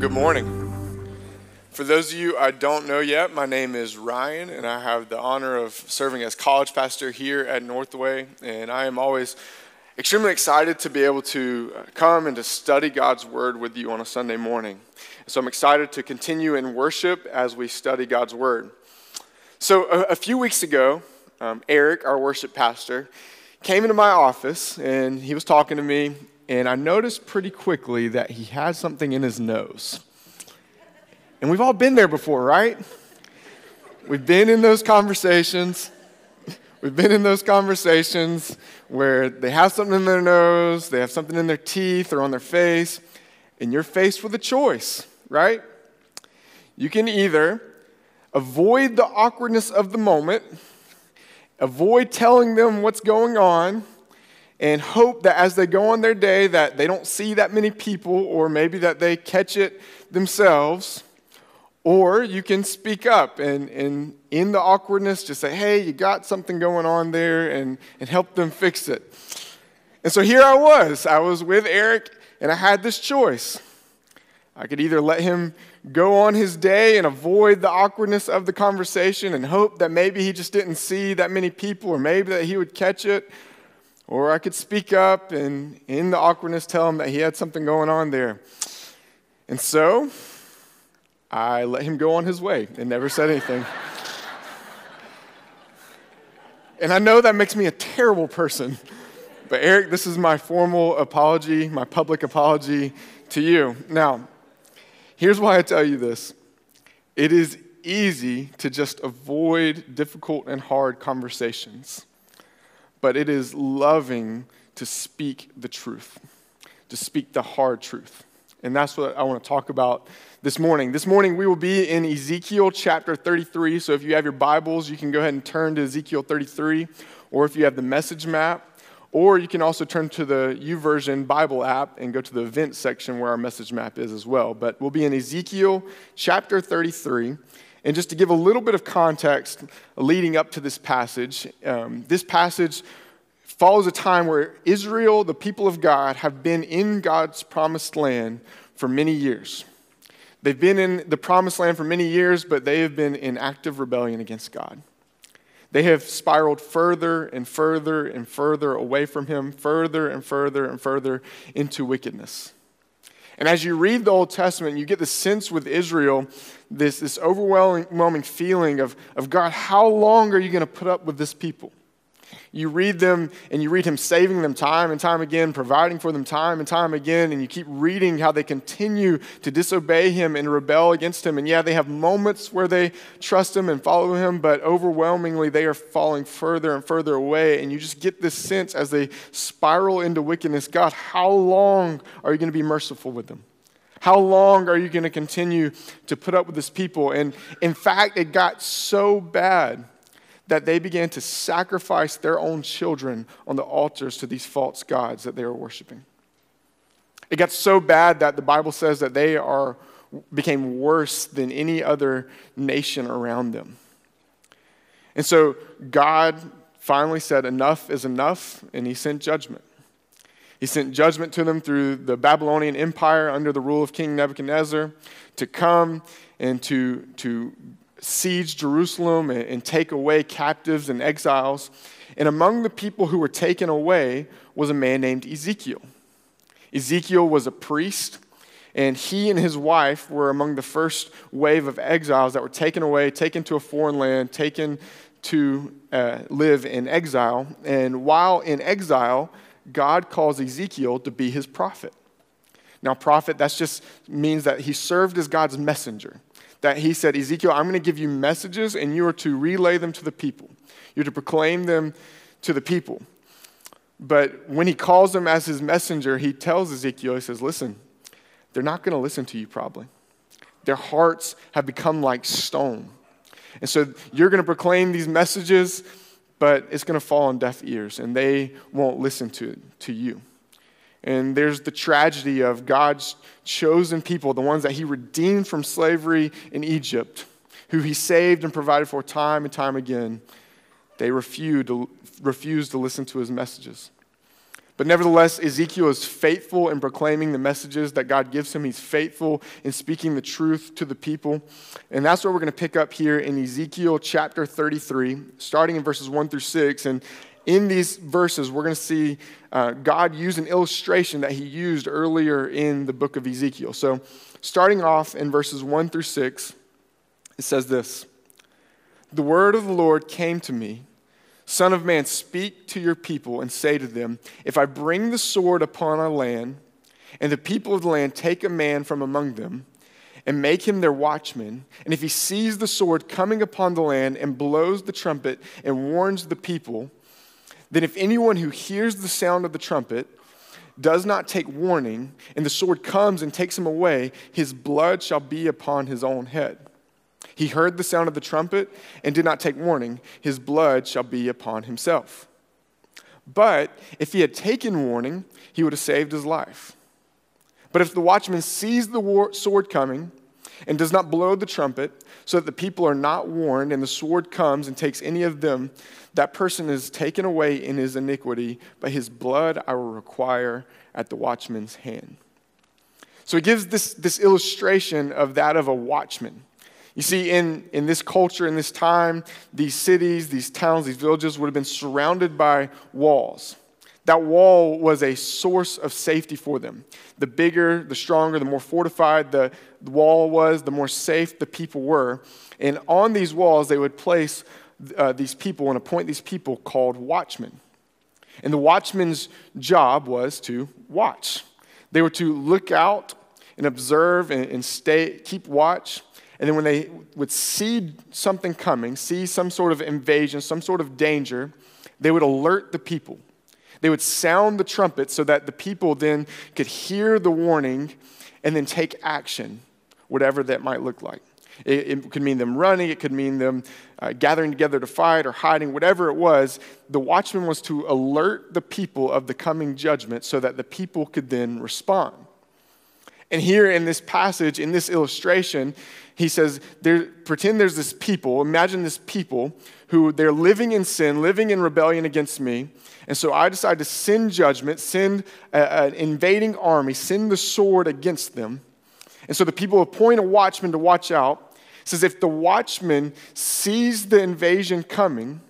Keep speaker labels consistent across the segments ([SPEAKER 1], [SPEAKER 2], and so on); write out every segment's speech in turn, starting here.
[SPEAKER 1] good morning. For those of you I don't know yet, my name is Ryan, and I have the honor of serving as college pastor here at Northway. And I am always extremely excited to be able to come and to study God's Word with you on a Sunday morning. So I'm excited to continue in worship as we study God's Word. So a, a few weeks ago, um, Eric, our worship pastor, came into my office and he was talking to me, and I noticed pretty quickly that he had something in his nose. And we've all been there before, right? We've been in those conversations. We've been in those conversations where they have something in their nose, they have something in their teeth or on their face, and you're faced with a choice, right? You can either avoid the awkwardness of the moment, avoid telling them what's going on, and hope that as they go on their day that they don't see that many people or maybe that they catch it themselves or you can speak up and, and in the awkwardness just say hey you got something going on there and, and help them fix it. And so here i was. I was with eric and i had this choice. I could either let him go on his day and avoid the awkwardness of the conversation and hope that maybe he just didn't see that many people or maybe that he would catch it or I could speak up and, in the awkwardness, tell him that he had something going on there. And so I let him go on his way and never said anything. and I know that makes me a terrible person. But Eric, this is my formal apology, my public apology to you. Now, here's why I tell you this it is easy to just avoid difficult and hard conversations but it is loving to speak the truth, to speak the hard truth. And that's what I want to talk about this morning. This morning, we will be in Ezekiel chapter 33. So if you have your Bibles, you can go ahead and turn to Ezekiel 33, or if you have the message map, or you can also turn to the YouVersion Bible app and go to the events section where our message map is as well. But we'll be in Ezekiel chapter 33. And just to give a little bit of context leading up to this passage, um, this passage follows a time where Israel, the people of God, have been in God's promised land for many years. They've been in the promised land for many years, but they have been in active rebellion against God. They have spiraled further and further and further away from Him, further and further and further into wickedness. And as you read the Old Testament, you get the sense with Israel, this, this overwhelming feeling of, of God, how long are you going to put up with this people? You read them and you read him saving them time and time again, providing for them time and time again, and you keep reading how they continue to disobey him and rebel against him. And yeah, they have moments where they trust him and follow him, but overwhelmingly they are falling further and further away. And you just get this sense as they spiral into wickedness God, how long are you going to be merciful with them? How long are you going to continue to put up with this people? And in fact, it got so bad that they began to sacrifice their own children on the altars to these false gods that they were worshiping. It got so bad that the Bible says that they are, became worse than any other nation around them. And so God finally said, Enough is enough, and he sent judgment. He sent judgment to them through the Babylonian Empire under the rule of King Nebuchadnezzar to come and to, to siege Jerusalem and, and take away captives and exiles. And among the people who were taken away was a man named Ezekiel. Ezekiel was a priest, and he and his wife were among the first wave of exiles that were taken away, taken to a foreign land, taken to uh, live in exile. And while in exile, God calls Ezekiel to be his prophet. Now, prophet, that just means that he served as God's messenger that he said, Ezekiel, I'm going to give you messages and you are to relay them to the people. You're to proclaim them to the people. But when he calls them as his messenger, he tells Ezekiel, he says, Listen, they're not going to listen to you probably. Their hearts have become like stone. And so you're going to proclaim these messages, but it's going to fall on deaf ears and they won't listen to, to you. And there's the tragedy of God's chosen people, the ones that He redeemed from slavery in Egypt, who He saved and provided for time and time again. They refused to, refused to listen to His messages. But nevertheless, Ezekiel is faithful in proclaiming the messages that God gives him. He's faithful in speaking the truth to the people. And that's what we're going to pick up here in Ezekiel chapter 33, starting in verses 1 through 6. And in these verses, we're going to see uh, God use an illustration that he used earlier in the book of Ezekiel. So, starting off in verses 1 through 6, it says this The word of the Lord came to me Son of man, speak to your people and say to them, If I bring the sword upon our land, and the people of the land take a man from among them, and make him their watchman, and if he sees the sword coming upon the land and blows the trumpet and warns the people, then if anyone who hears the sound of the trumpet does not take warning, and the sword comes and takes him away, his blood shall be upon his own head. He heard the sound of the trumpet and did not take warning. His blood shall be upon himself. But if he had taken warning, he would have saved his life. But if the watchman sees the war- sword coming and does not blow the trumpet, so that the people are not warned, and the sword comes and takes any of them, that person is taken away in his iniquity, but his blood I will require at the watchman's hand. So he gives this, this illustration of that of a watchman. You see, in, in this culture, in this time, these cities, these towns, these villages would have been surrounded by walls. That wall was a source of safety for them. The bigger, the stronger, the more fortified the wall was, the more safe the people were. And on these walls, they would place uh, these people and appoint these people called watchmen. And the watchman's job was to watch. They were to look out and observe and, and stay, keep watch and then when they would see something coming, see some sort of invasion, some sort of danger, they would alert the people. They would sound the trumpet so that the people then could hear the warning and then take action, whatever that might look like. It, it could mean them running, it could mean them uh, gathering together to fight or hiding, whatever it was. The watchman was to alert the people of the coming judgment so that the people could then respond. And here in this passage, in this illustration, he says, there, pretend there's this people, imagine this people who they're living in sin, living in rebellion against me. And so I decide to send judgment, send an invading army, send the sword against them. And so the people appoint a watchman to watch out. It says, if the watchman sees the invasion coming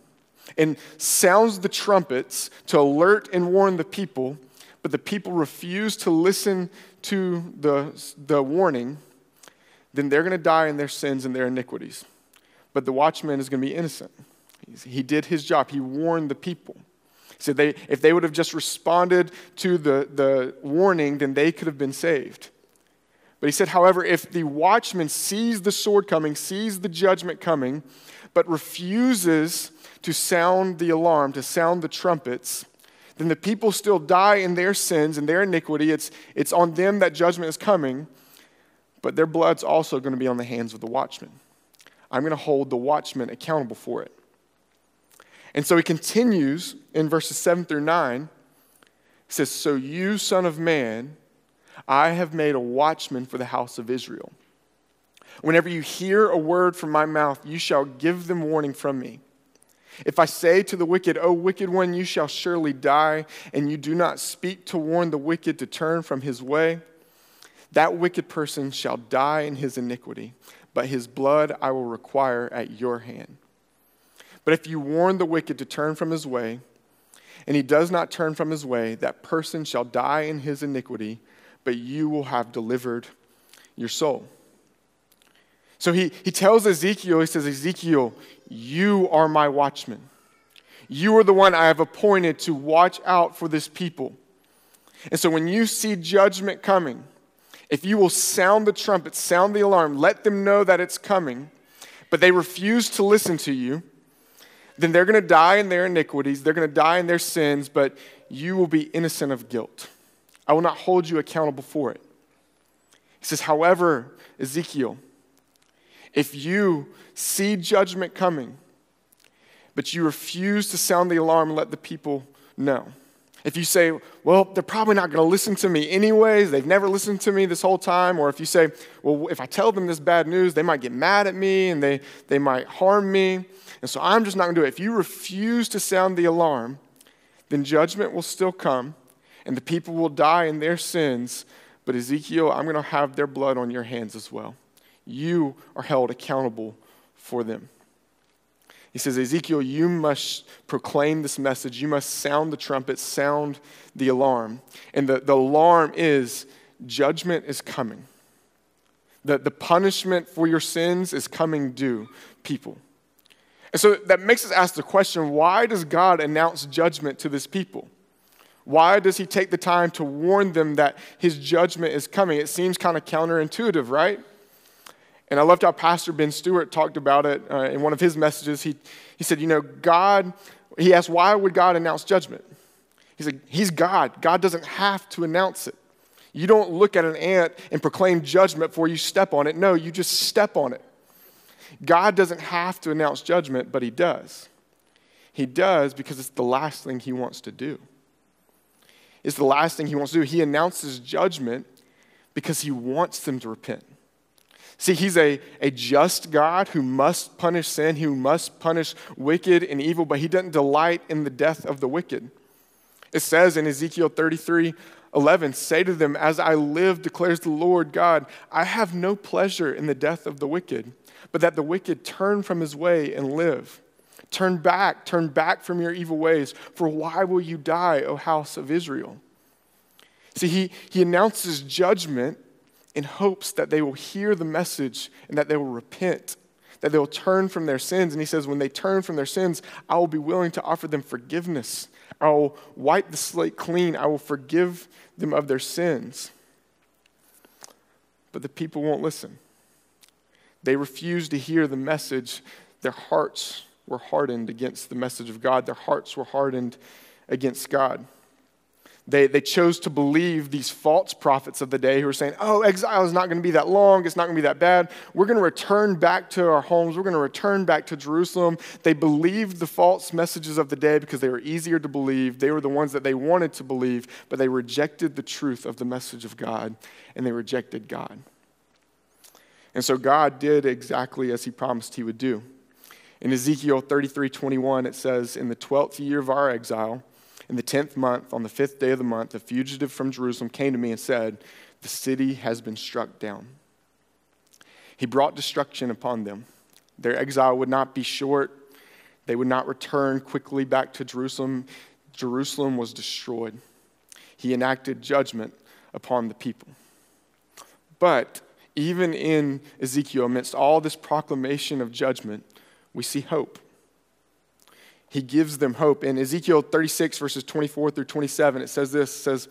[SPEAKER 1] and sounds the trumpets to alert and warn the people, but the people refuse to listen to the, the warning, then they're going to die in their sins and their iniquities. But the watchman is going to be innocent. He did his job, he warned the people. Said they, if they would have just responded to the, the warning, then they could have been saved. But he said, however, if the watchman sees the sword coming, sees the judgment coming, but refuses to sound the alarm, to sound the trumpets, then the people still die in their sins and their iniquity. It's, it's on them that judgment is coming, but their blood's also going to be on the hands of the watchman. I'm going to hold the watchman accountable for it. And so he continues in verses 7 through 9. He says, So you, son of man, I have made a watchman for the house of Israel. Whenever you hear a word from my mouth, you shall give them warning from me. If I say to the wicked, O wicked one, you shall surely die, and you do not speak to warn the wicked to turn from his way, that wicked person shall die in his iniquity, but his blood I will require at your hand. But if you warn the wicked to turn from his way, and he does not turn from his way, that person shall die in his iniquity, but you will have delivered your soul. So he, he tells Ezekiel, he says, Ezekiel, you are my watchman. You are the one I have appointed to watch out for this people. And so when you see judgment coming, if you will sound the trumpet, sound the alarm, let them know that it's coming, but they refuse to listen to you, then they're going to die in their iniquities, they're going to die in their sins, but you will be innocent of guilt. I will not hold you accountable for it. He says, however, Ezekiel, if you see judgment coming, but you refuse to sound the alarm and let the people know. If you say, well, they're probably not going to listen to me anyways, they've never listened to me this whole time, or if you say, well, if I tell them this bad news, they might get mad at me and they, they might harm me, and so I'm just not going to do it. If you refuse to sound the alarm, then judgment will still come, and the people will die in their sins, but Ezekiel, I'm going to have their blood on your hands as well. You are held accountable for them. He says, Ezekiel, you must proclaim this message. You must sound the trumpet, sound the alarm. And the, the alarm is judgment is coming. The, the punishment for your sins is coming due, people. And so that makes us ask the question why does God announce judgment to this people? Why does he take the time to warn them that his judgment is coming? It seems kind of counterintuitive, right? And I loved how Pastor Ben Stewart talked about it uh, in one of his messages. He, he said, You know, God, he asked, why would God announce judgment? He said, He's God. God doesn't have to announce it. You don't look at an ant and proclaim judgment before you step on it. No, you just step on it. God doesn't have to announce judgment, but He does. He does because it's the last thing He wants to do. It's the last thing He wants to do. He announces judgment because He wants them to repent. See, he's a, a just God who must punish sin, who must punish wicked and evil, but he doesn't delight in the death of the wicked. It says in Ezekiel 33 11, say to them, As I live, declares the Lord God, I have no pleasure in the death of the wicked, but that the wicked turn from his way and live. Turn back, turn back from your evil ways, for why will you die, O house of Israel? See, he, he announces judgment in hopes that they will hear the message and that they will repent, that they will turn from their sins. And he says, when they turn from their sins, I will be willing to offer them forgiveness. I will wipe the slate clean. I will forgive them of their sins. But the people won't listen. They refuse to hear the message. Their hearts were hardened against the message of God, their hearts were hardened against God. They, they chose to believe these false prophets of the day who were saying, oh, exile is not going to be that long. It's not going to be that bad. We're going to return back to our homes. We're going to return back to Jerusalem. They believed the false messages of the day because they were easier to believe. They were the ones that they wanted to believe, but they rejected the truth of the message of God and they rejected God. And so God did exactly as he promised he would do. In Ezekiel 33 21, it says, In the 12th year of our exile, in the tenth month, on the fifth day of the month, a fugitive from Jerusalem came to me and said, The city has been struck down. He brought destruction upon them. Their exile would not be short, they would not return quickly back to Jerusalem. Jerusalem was destroyed. He enacted judgment upon the people. But even in Ezekiel, amidst all this proclamation of judgment, we see hope he gives them hope. In Ezekiel 36, verses 24 through 27, it says this it says,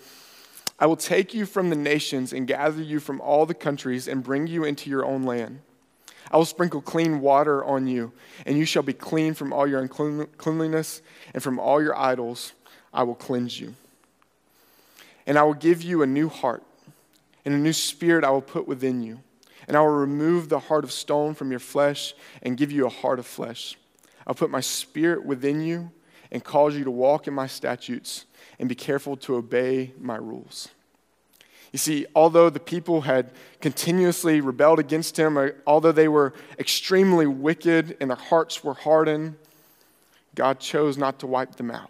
[SPEAKER 1] I will take you from the nations and gather you from all the countries and bring you into your own land. I will sprinkle clean water on you, and you shall be clean from all your uncleanliness, and from all your idols I will cleanse you. And I will give you a new heart, and a new spirit I will put within you. And I will remove the heart of stone from your flesh and give you a heart of flesh. I'll put my spirit within you and cause you to walk in my statutes and be careful to obey my rules. You see, although the people had continuously rebelled against him, although they were extremely wicked and their hearts were hardened, God chose not to wipe them out.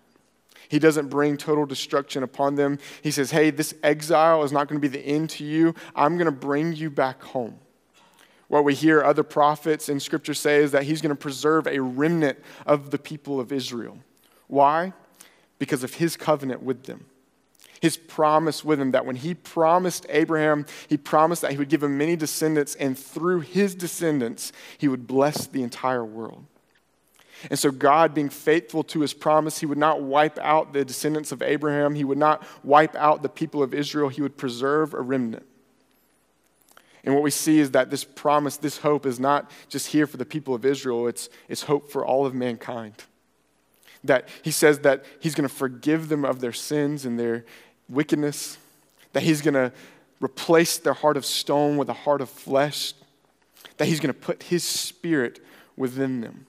[SPEAKER 1] He doesn't bring total destruction upon them. He says, Hey, this exile is not going to be the end to you. I'm going to bring you back home. What we hear other prophets in Scripture say is that he's going to preserve a remnant of the people of Israel. Why? Because of his covenant with them. His promise with them that when he promised Abraham, he promised that he would give him many descendants, and through his descendants, he would bless the entire world. And so, God, being faithful to his promise, he would not wipe out the descendants of Abraham. He would not wipe out the people of Israel. He would preserve a remnant. And what we see is that this promise, this hope, is not just here for the people of Israel, it's, it's hope for all of mankind. That he says that he's going to forgive them of their sins and their wickedness, that he's going to replace their heart of stone with a heart of flesh, that he's going to put his spirit within them.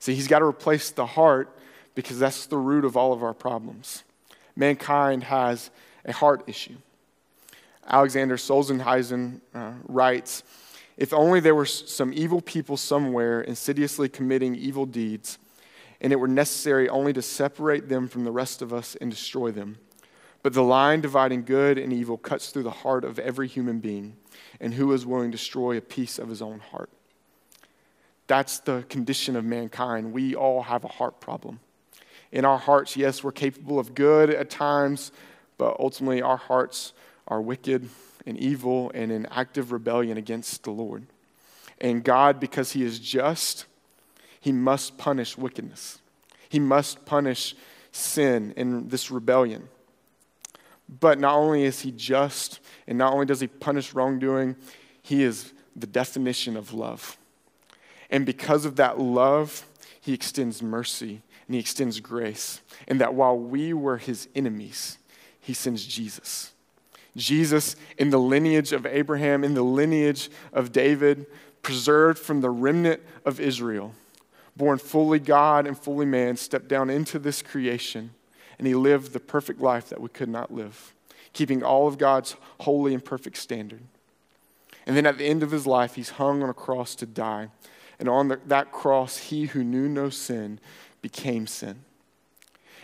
[SPEAKER 1] See, he's got to replace the heart because that's the root of all of our problems. Mankind has a heart issue. Alexander Solzhenitsyn uh, writes If only there were some evil people somewhere insidiously committing evil deeds, and it were necessary only to separate them from the rest of us and destroy them. But the line dividing good and evil cuts through the heart of every human being, and who is willing to destroy a piece of his own heart? That's the condition of mankind. We all have a heart problem. In our hearts, yes, we're capable of good at times, but ultimately our hearts are wicked and evil and in active rebellion against the Lord. And God, because He is just, He must punish wickedness. He must punish sin and this rebellion. But not only is he just, and not only does he punish wrongdoing, he is the definition of love. And because of that love, he extends mercy and he extends grace. And that while we were his enemies, he sends Jesus. Jesus, in the lineage of Abraham, in the lineage of David, preserved from the remnant of Israel, born fully God and fully man, stepped down into this creation and he lived the perfect life that we could not live, keeping all of God's holy and perfect standard. And then at the end of his life, he's hung on a cross to die. And on the, that cross, he who knew no sin became sin.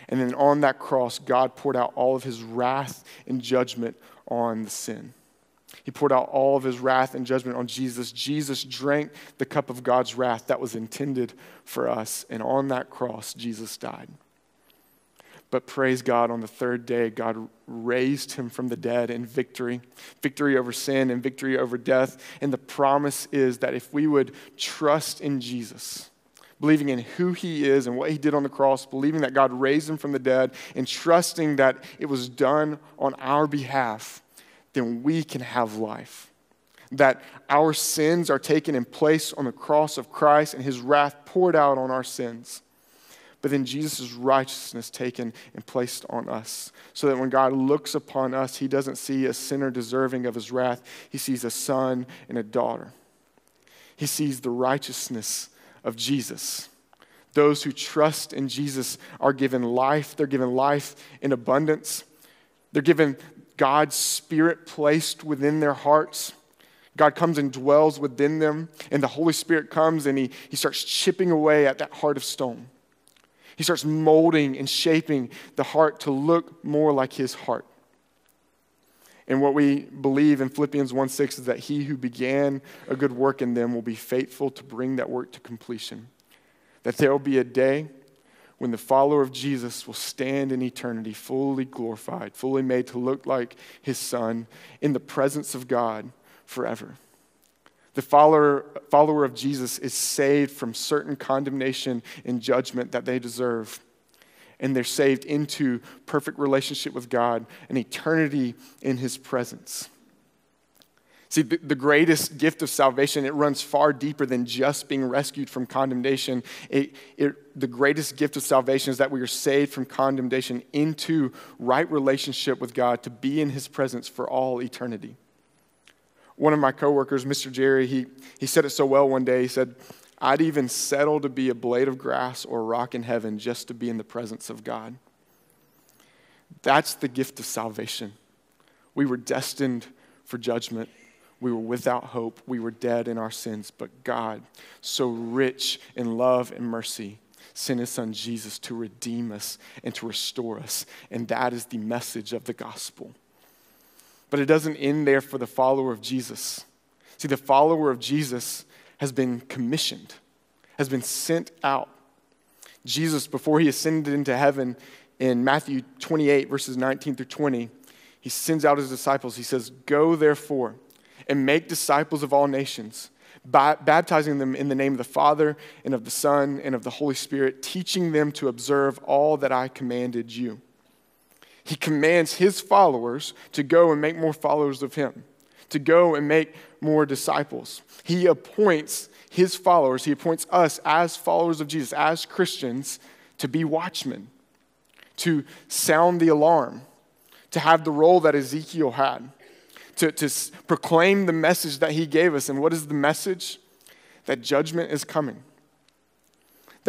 [SPEAKER 1] And then on that cross, God poured out all of his wrath and judgment on the sin. He poured out all of his wrath and judgment on Jesus. Jesus drank the cup of God's wrath that was intended for us. And on that cross, Jesus died. But praise God, on the third day, God raised him from the dead in victory victory over sin and victory over death. And the promise is that if we would trust in Jesus, believing in who he is and what he did on the cross, believing that God raised him from the dead, and trusting that it was done on our behalf, then we can have life. That our sins are taken in place on the cross of Christ and his wrath poured out on our sins but then Jesus' righteousness taken and placed on us. So that when God looks upon us, he doesn't see a sinner deserving of his wrath, he sees a son and a daughter. He sees the righteousness of Jesus. Those who trust in Jesus are given life, they're given life in abundance, they're given God's Spirit placed within their hearts. God comes and dwells within them, and the Holy Spirit comes and he, he starts chipping away at that heart of stone. He starts molding and shaping the heart to look more like his heart. And what we believe in Philippians 1 6 is that he who began a good work in them will be faithful to bring that work to completion. That there will be a day when the follower of Jesus will stand in eternity fully glorified, fully made to look like his son in the presence of God forever. The follower, follower of Jesus is saved from certain condemnation and judgment that they deserve. And they're saved into perfect relationship with God and eternity in his presence. See, the, greatest gift of salvation, it runs far deeper than just being rescued from condemnation. It, it, the greatest gift of salvation is that we are saved from condemnation into right relationship with God to be in his presence for all eternity one of my coworkers, Mr. Jerry, he, he said it so well one day. He said, I'd even settle to be a blade of grass or a rock in heaven just to be in the presence of God. That's the gift of salvation. We were destined for judgment. We were without hope. We were dead in our sins. But God, so rich in love and mercy, sent his son Jesus to redeem us and to restore us. And that is the message of the gospel. But it doesn't end there for the follower of Jesus. See, the follower of Jesus has been commissioned, has been sent out. Jesus, before he ascended into heaven in Matthew 28, verses 19 through 20, he sends out his disciples. He says, Go therefore and make disciples of all nations, baptizing them in the name of the Father and of the Son and of the Holy Spirit, teaching them to observe all that I commanded you he commands his followers to go and make more followers of him, to go and make more disciples. He appoints his followers, he appoints us as followers of Jesus, as Christians, to be watchmen, to sound the alarm, to have the role that Ezekiel had, to, to proclaim the message that he gave us. And what is the message? That judgment is coming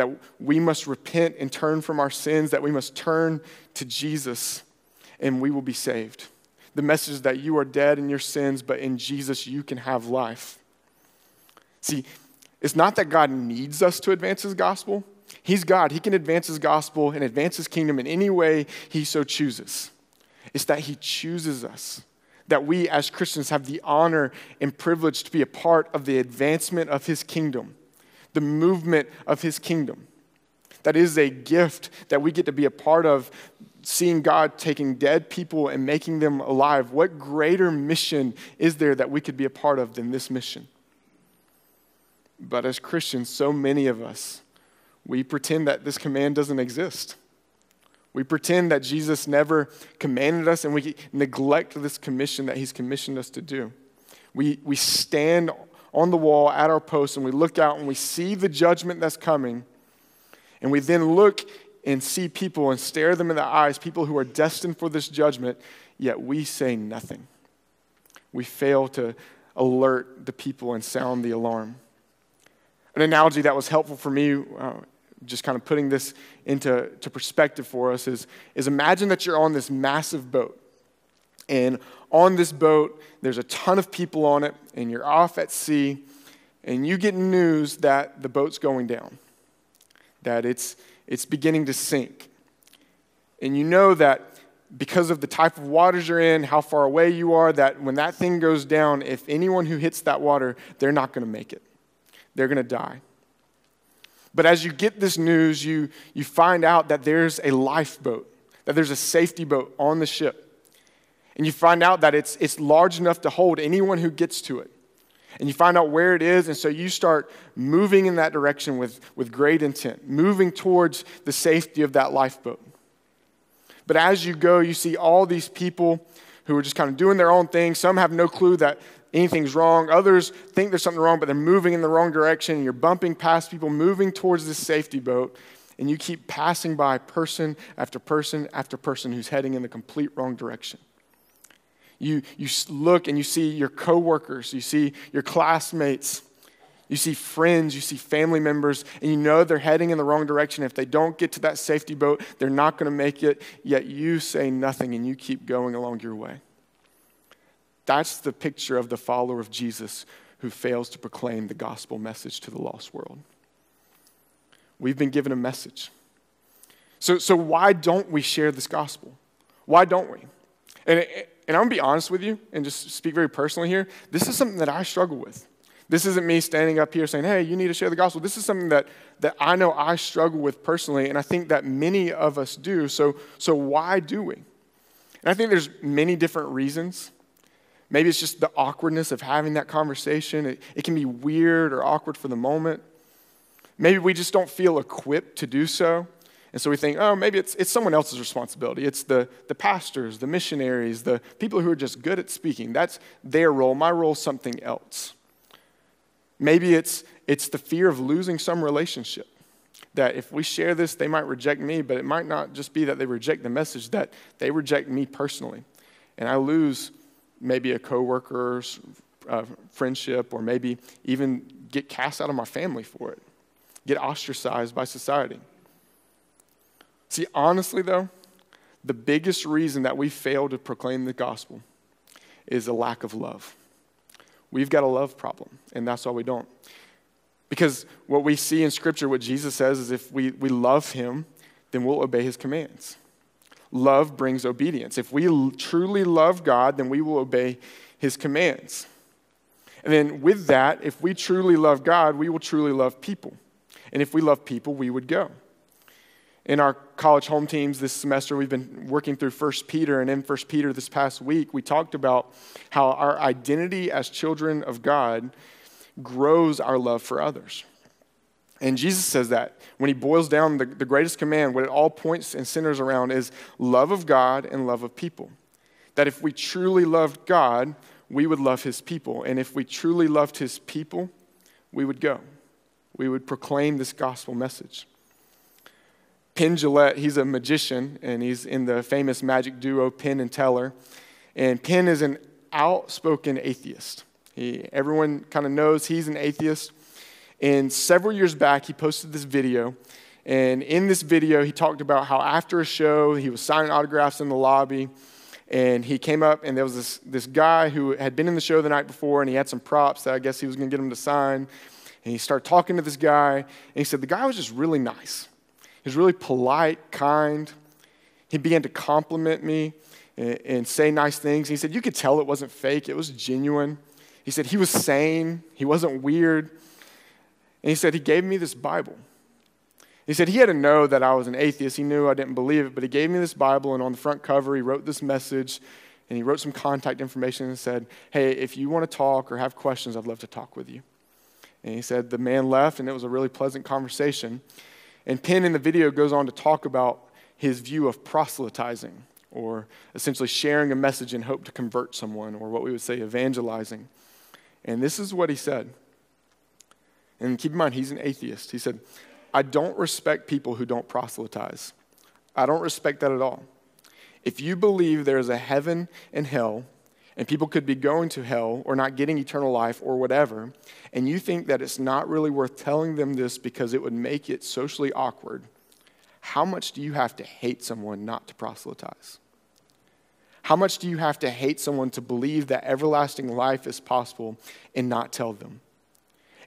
[SPEAKER 1] that we must repent and turn from our sins, that we must turn to Jesus and we will be saved. The message that you are dead in your sins, but in Jesus you can have life. See, it's not that God needs us to advance his gospel. He's God. He can advance his gospel and advance his kingdom in any way he so chooses. It's that He chooses us, that we as Christians have the honor and privilege to be a part of the advancement of His kingdom, the movement of His kingdom. That is a gift that we get to be a part of, seeing God taking dead people and making them alive. What greater mission is there that we could be a part of than this mission? But as Christians, so many of us, we pretend that this command doesn't exist. We pretend that Jesus never commanded us, and we neglect this commission that He's commissioned us to do. We, we stand on the wall at our post and we look out and we see the judgment that's coming, and we then look and see people and stare them in the eyes, people who are destined for this judgment, yet we say nothing. We fail to alert the people and sound the alarm. An analogy that was helpful for me, uh, just kind of putting this into to perspective for us, is, is imagine that you're on this massive boat. And on this boat, there's a ton of people on it, and you're off at sea, and you get news that the boat's going down, that it's, it's beginning to sink. And you know that because of the type of waters you're in, how far away you are, that when that thing goes down, if anyone who hits that water, they're not going to make it they're going to die. But as you get this news, you, you find out that there's a lifeboat, that there's a safety boat on the ship. And you find out that it's, it's large enough to hold anyone who gets to it. And you find out where it is, and so you start moving in that direction with, with great intent, moving towards the safety of that lifeboat. But as you go, you see all these people who are just kind of doing their own thing. Some have no clue that anything's wrong. Others think there's something wrong, but they're moving in the wrong direction. You're bumping past people moving towards this safety boat, and you keep passing by person after person after person who's heading in the complete wrong direction. You, you look and you see your coworkers, you see your classmates, you see friends, you see family members, and you know they're heading in the wrong direction. If they don't get to that safety boat, they're not going to make it, yet you say nothing and you keep going along your way. That's the picture of the follower of Jesus who fails to proclaim the gospel message to the lost world. We've been given a message. So, so why don't we share this gospel? Why don't we? And, and I'm gonna be honest with you and just speak very personally here. This is something that I struggle with. This isn't me standing up here saying, hey, you need to share the gospel. This is something that, that I know I struggle with personally, and I think that many of us do. So, so why do we? And I think there's many different reasons. Maybe it's just the awkwardness of having that conversation. It, it can be weird or awkward for the moment. Maybe we just don't feel equipped to do so. And so we think, oh, maybe it's, it's someone else's responsibility. It's the, the pastors, the missionaries, the people who are just good at speaking. That's their role. My role something else. Maybe it's, it's the fear of losing some relationship. That if we share this, they might reject me, but it might not just be that they reject the message, that they reject me personally. And I lose maybe a coworker's uh, friendship, or maybe even get cast out of my family for it, get ostracized by society. See, honestly, though, the biggest reason that we fail to proclaim the gospel is a lack of love. We've got a love problem, and that's why we don't. Because what we see in Scripture, what Jesus says is if we, we love Him, then we'll obey His commands love brings obedience. If we truly love God, then we will obey his commands. And then with that, if we truly love God, we will truly love people. And if we love people, we would go. In our college home teams this semester, we've been working through First Peter, and in First Peter this past week, we talked about how our identity as children of God grows our love for others. And Jesus says that when he boils down the, the greatest command, what it all points and centers around is love of God and love of people. That if we truly loved God, we would love his people. And if we truly loved his people, we would go. We would proclaim this gospel message. Penn Jillette, he's a magician, and he's in the famous magic duo Penn and Teller. And Penn is an outspoken atheist. He, everyone kind of knows he's an atheist. And several years back, he posted this video. And in this video, he talked about how after a show, he was signing autographs in the lobby. And he came up, and there was this, this guy who had been in the show the night before, and he had some props that I guess he was going to get him to sign. And he started talking to this guy, and he said, The guy was just really nice. He was really polite, kind. He began to compliment me. and, and say nice things. He said, You could tell it wasn't fake, it was genuine. He said, He was sane, he wasn't weird. And he said, He gave me this Bible. He said he had to know that I was an atheist. He knew I didn't believe it, but he gave me this Bible, and on the front cover, he wrote this message, and he wrote some contact information and said, Hey, if you want to talk or have questions, I'd love to talk with you. And he said the man left, and it was a really pleasant conversation. And Penn in the video goes on to talk about his view of proselytizing, or essentially sharing a message in hope to convert someone, or what we would say evangelizing. And this is what he said. And keep in mind, he's an atheist. He said, I don't respect people who don't proselytize. I don't respect that at all. If you believe there is a heaven and hell, and people could be going to hell or not getting eternal life or whatever, and you think that it's not really worth telling them this because it would make it socially awkward, how much do you have to hate someone not to proselytize? How much do you have to hate someone to believe that everlasting life is possible and not tell them?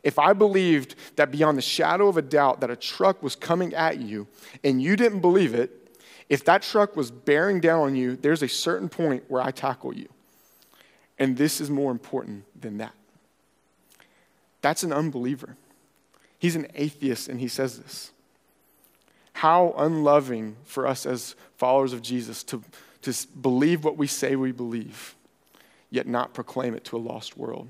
[SPEAKER 1] If I believed that beyond the shadow of a doubt that a truck was coming at you and you didn't believe it, if that truck was bearing down on you, there's a certain point where I tackle you. And this is more important than that. That's an unbeliever. He's an atheist and he says this. How unloving for us as followers of Jesus to, to believe what we say we believe, yet not proclaim it to a lost world.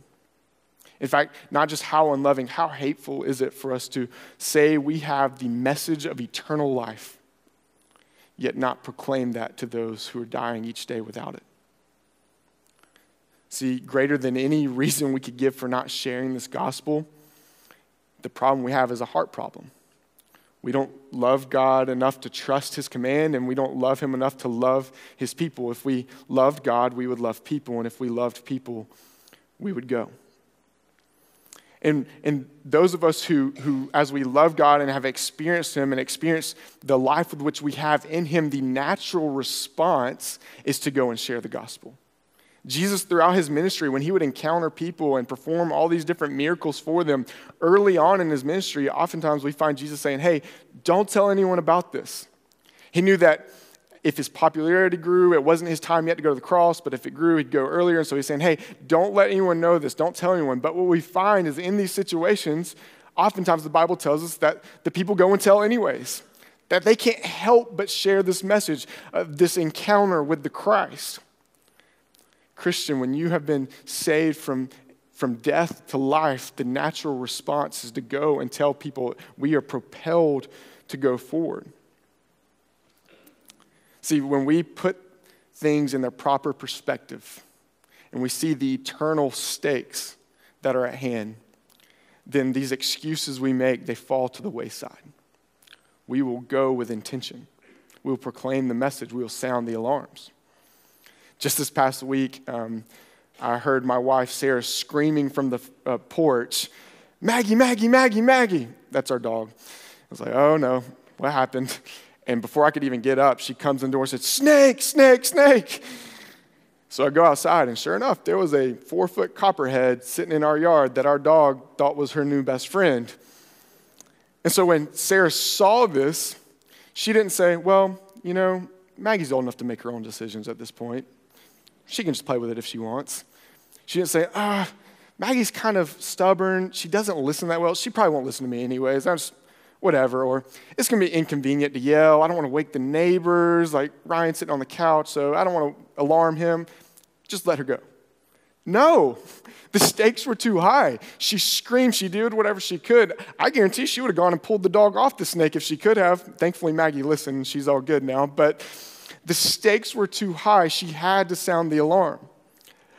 [SPEAKER 1] In fact, not just how unloving, how hateful is it for us to say we have the message of eternal life, yet not proclaim that to those who are dying each day without it? See, greater than any reason we could give for not sharing this gospel, the problem we have is a heart problem. We don't love God enough to trust His command, and we don't love Him enough to love His people. If we loved God, we would love people, and if we loved people, we would go. And, and those of us who, who, as we love God and have experienced Him and experienced the life with which we have in Him, the natural response is to go and share the gospel. Jesus, throughout his ministry, when he would encounter people and perform all these different miracles for them, early on in his ministry, oftentimes we find Jesus saying, Hey, don't tell anyone about this. He knew that if his popularity grew, it wasn't his time yet to go to the cross, but if it grew, he'd go earlier. And so he's saying, hey, don't let anyone know this, don't tell anyone. But what we find is in these situations, oftentimes the Bible tells us that the people go and tell anyways, that they can't help but share this message, of this encounter with the Christ. Christian, when you have been saved from from death to life, the natural response is to go and tell people we are propelled to go forward. See, when we put things in their proper perspective and we see the eternal stakes that are at hand, then these excuses we make, they fall to the wayside. We will go with intention. We will proclaim the message. We will sound the alarms. Just this past week, um, I heard my wife Sarah screaming from the uh, porch, Maggie, Maggie, Maggie, Maggie. That's our dog. I was like, oh no, what happened? And before I could even get up, she comes in the door and said, Snake, snake, snake. So I go outside, and sure enough, there was a four foot copperhead sitting in our yard that our dog thought was her new best friend. And so when Sarah saw this, she didn't say, Well, you know, Maggie's old enough to make her own decisions at this point. She can just play with it if she wants. She didn't say, Ah, Maggie's kind of stubborn. She doesn't listen that well. She probably won't listen to me anyways. I'm just whatever. Or it's going to be inconvenient to yell. I don't want to wake the neighbors, like Ryan's sitting on the couch, so I don't want to alarm him. Just let her go. No, the stakes were too high. She screamed, she did whatever she could. I guarantee she would have gone and pulled the dog off the snake if she could have. Thankfully, Maggie listened, she's all good now. But the stakes were too high. She had to sound the alarm.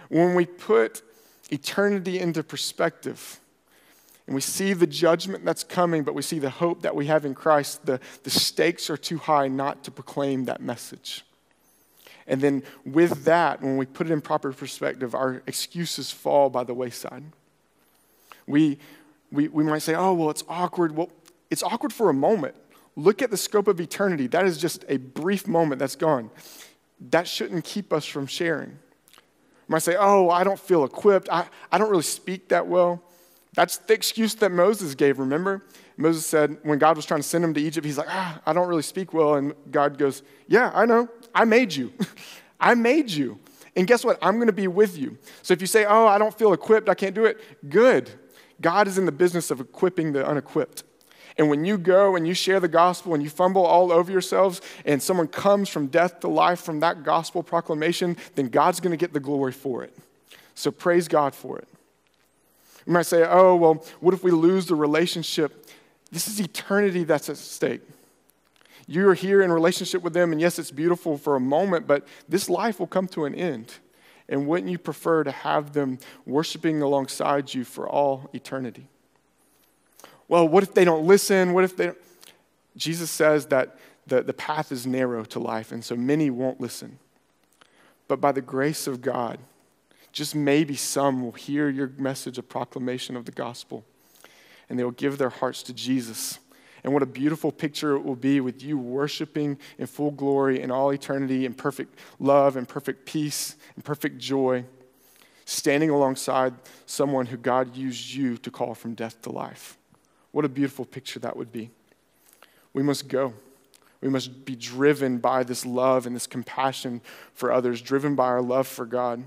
[SPEAKER 1] When we put eternity into perspective, and we see the judgment that's coming, but we see the hope that we have in Christ. The, the stakes are too high not to proclaim that message. And then with that, when we put it in proper perspective, our excuses fall by the wayside. We, we, we might say, oh, well, it's awkward. Well, it's awkward for a moment. Look at the scope of eternity. That is just a brief moment that's gone. That shouldn't keep us from sharing. We might say, oh, I don't feel equipped. I, I don't really speak that well. That's the excuse that Moses gave, remember? Moses said, when God was trying to send him to Egypt, he's like, ah, I don't really speak well. And God goes, Yeah, I know. I made you. I made you. And guess what? I'm going to be with you. So if you say, oh, I don't feel equipped, I can't do it, good. God is in the business of equipping the unequipped. And when you go and you share the gospel and you fumble all over yourselves and someone comes from death to life from that gospel proclamation, then God's going to get the glory for it. So praise God for it. You might say, oh, well, what if we lose the relationship? This is eternity that's at stake. You're here in relationship with them, and yes, it's beautiful for a moment, but this life will come to an end. And wouldn't you prefer to have them worshiping alongside you for all eternity? Well, what if they don't listen? What if they don't? Jesus says that the, the path is narrow to life, and so many won't listen. But by the grace of God, just maybe some will hear your message of proclamation of the gospel, and they will give their hearts to Jesus and what a beautiful picture it will be with you worshiping in full glory in all eternity in perfect love and perfect peace and perfect joy, standing alongside someone who God used you to call from death to life. What a beautiful picture that would be. We must go. We must be driven by this love and this compassion for others, driven by our love for God.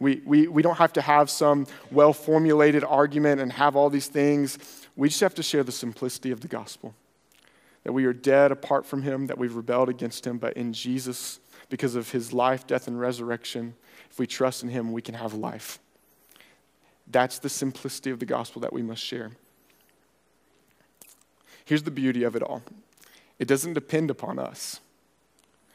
[SPEAKER 1] We, we, we don't have to have some well formulated argument and have all these things we just have to share the simplicity of the gospel that we are dead apart from him, that we've rebelled against him, but in Jesus, because of his life, death, and resurrection, if we trust in him, we can have life. That's the simplicity of the gospel that we must share. Here's the beauty of it all it doesn't depend upon us.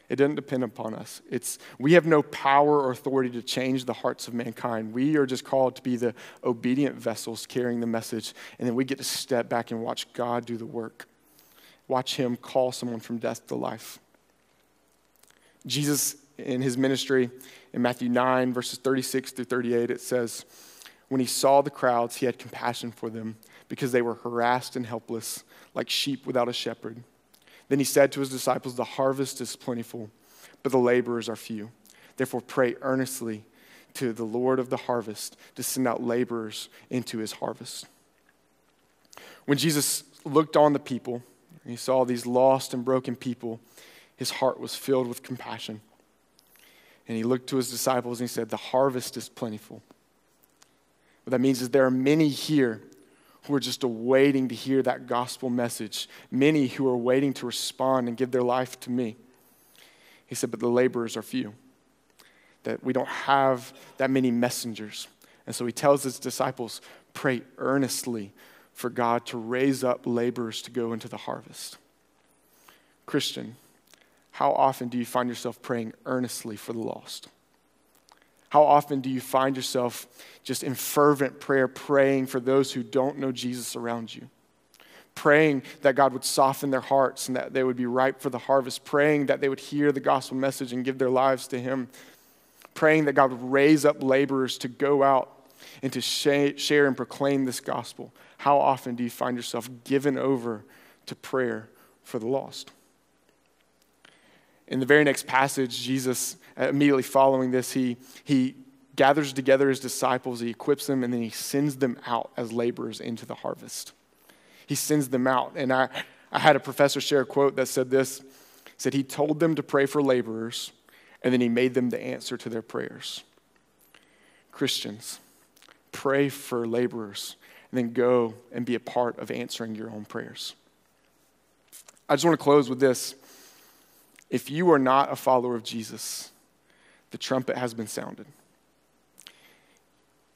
[SPEAKER 1] It doesn't depend upon us. It's, we have no power or authority to change the hearts of mankind. We are just called to be the obedient vessels carrying the message, and then we get to step back and watch God do the work. Watch Him call someone from death to life. Jesus, in his ministry, in Matthew 9, verses 36 through 38, it says, When he saw the crowds, he had compassion for them because they were harassed and helpless, like sheep without a shepherd. Then he said to his disciples, The harvest is plentiful, but the laborers are few. Therefore, pray earnestly to the Lord of the harvest to send out laborers into his harvest. When Jesus looked on the people, and he saw these lost and broken people, his heart was filled with compassion. And he looked to his disciples and he said, The harvest is plentiful. What that means is there are many here who are just awaiting to hear that gospel message, many who are waiting to respond and give their life to me. He said, But the laborers are few, that we don't have that many messengers. And so he tells his disciples, Pray earnestly for God to raise up laborers to go into the harvest. Christian, how often do you find yourself praying earnestly for the lost? How often do you find yourself just in fervent prayer, praying for those who don't know Jesus around you? Praying that God would soften their hearts and that they would be ripe for the harvest. Praying that they would hear the gospel message and give their lives to Him. Praying that God would raise up laborers to go out and to share and proclaim this gospel. How often do you find yourself given over to prayer for the lost? In the very next passage, Jesus, uh, immediately following this, he, he gathers together his disciples, he equips them, and then he sends them out as laborers into the harvest. He sends them out. And I, I had a professor share a quote that said this said he told them to pray for laborers, and then he made them the answer to their prayers. Christians, pray for laborers, and then go and be a part of answering your own prayers. I just want to close with this. If you are not a follower of Jesus, the trumpet has been sounded.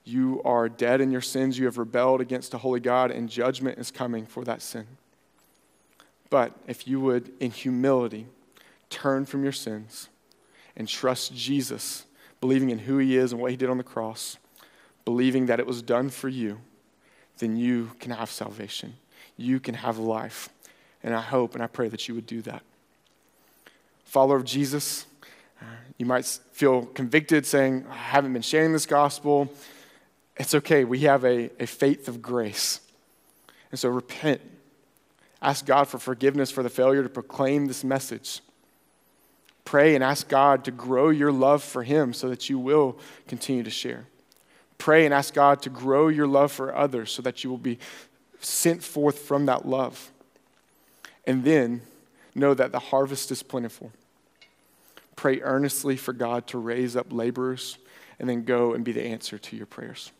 [SPEAKER 1] You are dead in your sins. You have rebelled against a holy God, and judgment is coming for that sin. But if you would, in humility, turn from your sins and trust Jesus, believing in who he is and what he did on the cross, believing that it was done for you, then you can have salvation. You can have life. And I hope and I pray that you would do that follower of Jesus, uh, you might feel convicted saying, I haven't been sharing this gospel. It's okay. We have a, a faith of grace. And so repent. Ask God for forgiveness for the failure to proclaim this message. Pray and ask God to grow your love for Him so that you will continue to share. Pray and ask God to grow your love for others so that you will be sent forth from that love. And then know that the harvest is plentiful pray earnestly for God to raise up laborers, and then go and be the answer to your prayers.